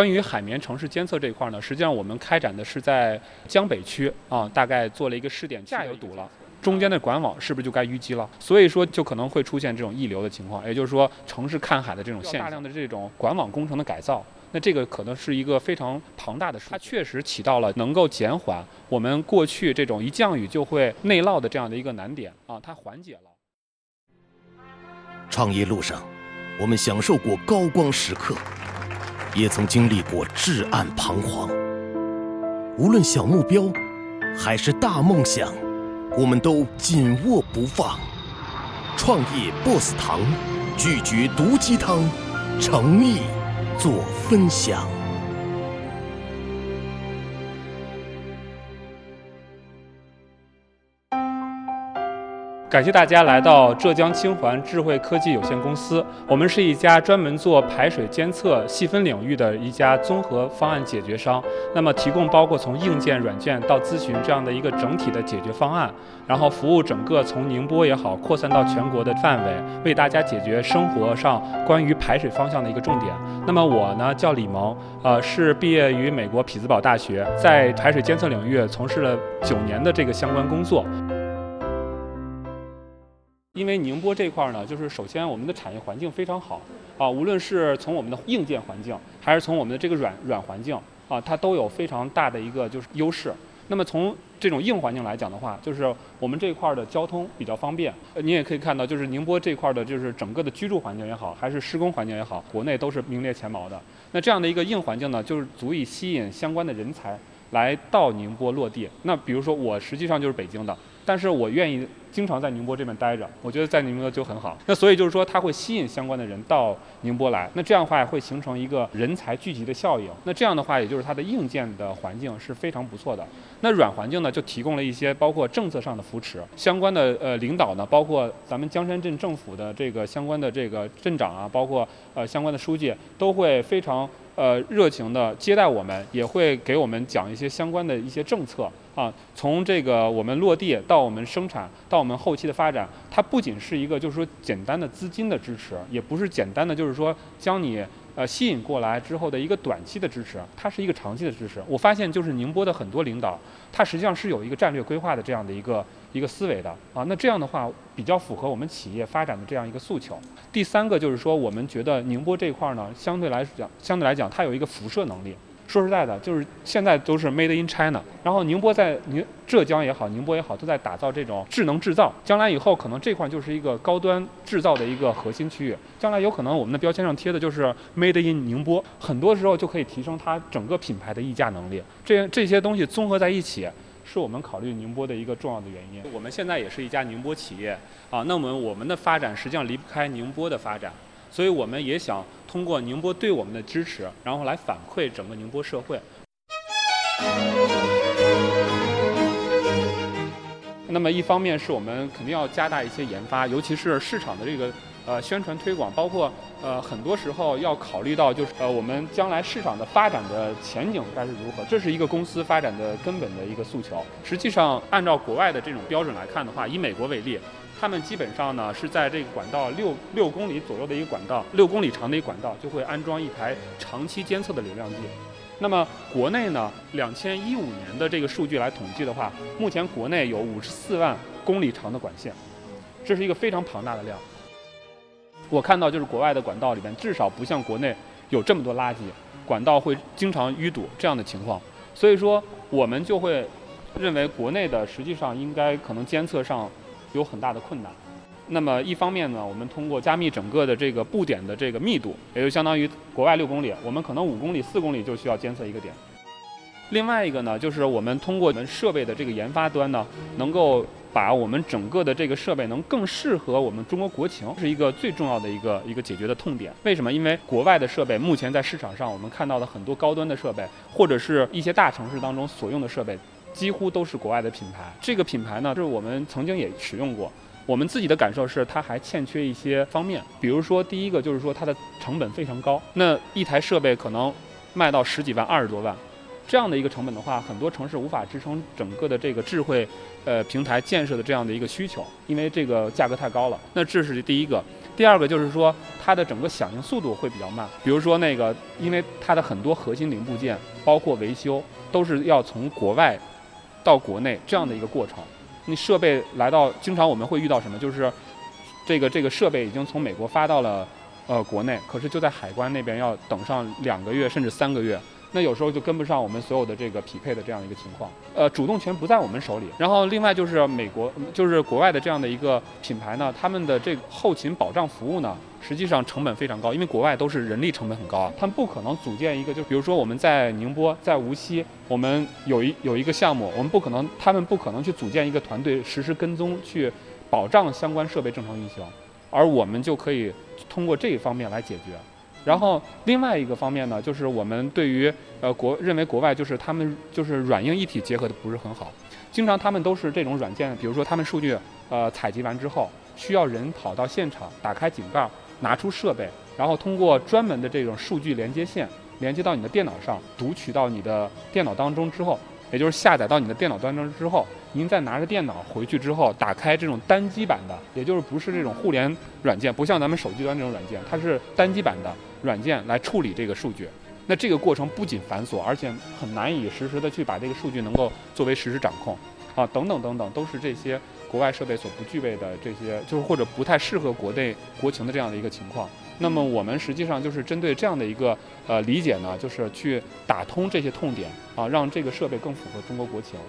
关于海绵城市监测这一块呢，实际上我们开展的是在江北区啊，大概做了一个试点，下游堵了。中间的管网是不是就该淤积了？所以说就可能会出现这种溢流的情况，也就是说城市看海的这种现象大量的这种管网工程的改造，那这个可能是一个非常庞大的，它确实起到了能够减缓我们过去这种一降雨就会内涝的这样的一个难点啊，它缓解了。创业路上，我们享受过高光时刻，也曾经历过至暗彷徨。无论小目标，还是大梦想。我们都紧握不放，创业 BOSS 堂，拒绝毒鸡汤，诚意做分享。感谢大家来到浙江清环智慧科技有限公司。我们是一家专门做排水监测细分领域的一家综合方案解决商。那么，提供包括从硬件、软件到咨询这样的一个整体的解决方案，然后服务整个从宁波也好扩散到全国的范围，为大家解决生活上关于排水方向的一个重点。那么我呢叫李萌，呃，是毕业于美国匹兹堡大学，在排水监测领域从事了九年的这个相关工作。因为宁波这块儿呢，就是首先我们的产业环境非常好啊，无论是从我们的硬件环境，还是从我们的这个软软环境啊，它都有非常大的一个就是优势。那么从这种硬环境来讲的话，就是我们这块儿的交通比较方便。你也可以看到，就是宁波这块儿的，就是整个的居住环境也好，还是施工环境也好，国内都是名列前茅的。那这样的一个硬环境呢，就是足以吸引相关的人才来到宁波落地。那比如说我实际上就是北京的。但是我愿意经常在宁波这边待着，我觉得在宁波就很好。那所以就是说，它会吸引相关的人到宁波来。那这样的话会形成一个人才聚集的效应。那这样的话，也就是它的硬件的环境是非常不错的。那软环境呢，就提供了一些包括政策上的扶持，相关的呃领导呢，包括咱们江山镇政府的这个相关的这个镇长啊，包括呃相关的书记，都会非常呃热情的接待我们，也会给我们讲一些相关的一些政策。啊，从这个我们落地到我们生产到我们后期的发展，它不仅是一个就是说简单的资金的支持，也不是简单的就是说将你呃吸引过来之后的一个短期的支持，它是一个长期的支持。我发现就是宁波的很多领导，他实际上是有一个战略规划的这样的一个一个思维的啊。那这样的话比较符合我们企业发展的这样一个诉求。第三个就是说，我们觉得宁波这块儿呢，相对来讲相对来讲它有一个辐射能力。说实在的，就是现在都是 Made in China，然后宁波在宁浙江也好，宁波也好，都在打造这种智能制造。将来以后，可能这块就是一个高端制造的一个核心区域。将来有可能我们的标签上贴的就是 Made in 宁波，很多时候就可以提升它整个品牌的溢价能力。这这些东西综合在一起，是我们考虑宁波的一个重要的原因。我们现在也是一家宁波企业啊，那么我们的发展实际上离不开宁波的发展。所以我们也想通过宁波对我们的支持，然后来反馈整个宁波社会。那么一方面是我们肯定要加大一些研发，尤其是市场的这个呃宣传推广，包括呃很多时候要考虑到就是呃我们将来市场的发展的前景该是如何，这是一个公司发展的根本的一个诉求。实际上按照国外的这种标准来看的话，以美国为例。他们基本上呢是在这个管道六六公里左右的一个管道，六公里长的一个管道就会安装一台长期监测的流量计。那么国内呢，两千一五年的这个数据来统计的话，目前国内有五十四万公里长的管线，这是一个非常庞大的量。我看到就是国外的管道里边，至少不像国内有这么多垃圾，管道会经常淤堵这样的情况。所以说，我们就会认为国内的实际上应该可能监测上。有很大的困难。那么一方面呢，我们通过加密整个的这个布点的这个密度，也就相当于国外六公里，我们可能五公里、四公里就需要监测一个点。另外一个呢，就是我们通过我们设备的这个研发端呢，能够把我们整个的这个设备能更适合我们中国国情，是一个最重要的一个一个解决的痛点。为什么？因为国外的设备目前在市场上，我们看到的很多高端的设备，或者是一些大城市当中所用的设备。几乎都是国外的品牌，这个品牌呢，是我们曾经也使用过。我们自己的感受是，它还欠缺一些方面，比如说，第一个就是说它的成本非常高。那一台设备可能卖到十几万、二十多万，这样的一个成本的话，很多城市无法支撑整个的这个智慧呃平台建设的这样的一个需求，因为这个价格太高了。那这是第一个。第二个就是说它的整个响应速度会比较慢。比如说那个，因为它的很多核心零部件，包括维修，都是要从国外到国内这样的一个过程。那设备来到，经常我们会遇到什么？就是这个这个设备已经从美国发到了呃国内，可是就在海关那边要等上两个月甚至三个月。那有时候就跟不上我们所有的这个匹配的这样一个情况，呃，主动权不在我们手里。然后另外就是美国，就是国外的这样的一个品牌呢，他们的这个后勤保障服务呢，实际上成本非常高，因为国外都是人力成本很高啊，他们不可能组建一个，就比如说我们在宁波，在无锡，我们有一有一个项目，我们不可能，他们不可能去组建一个团队实时跟踪，去保障相关设备正常运行，而我们就可以通过这一方面来解决。然后另外一个方面呢，就是我们对于呃国认为国外就是他们就是软硬一体结合的不是很好，经常他们都是这种软件，比如说他们数据呃采集完之后，需要人跑到现场打开井盖，拿出设备，然后通过专门的这种数据连接线连接到你的电脑上，读取到你的电脑当中之后。也就是下载到你的电脑当中之后，您再拿着电脑回去之后，打开这种单机版的，也就是不是这种互联软件，不像咱们手机端这种软件，它是单机版的软件来处理这个数据。那这个过程不仅繁琐，而且很难以实时的去把这个数据能够作为实时掌控，啊，等等等等，都是这些国外设备所不具备的这些，就是或者不太适合国内国情的这样的一个情况。那么我们实际上就是针对这样的一个呃理解呢，就是去打通这些痛点啊，让这个设备更符合中国国情。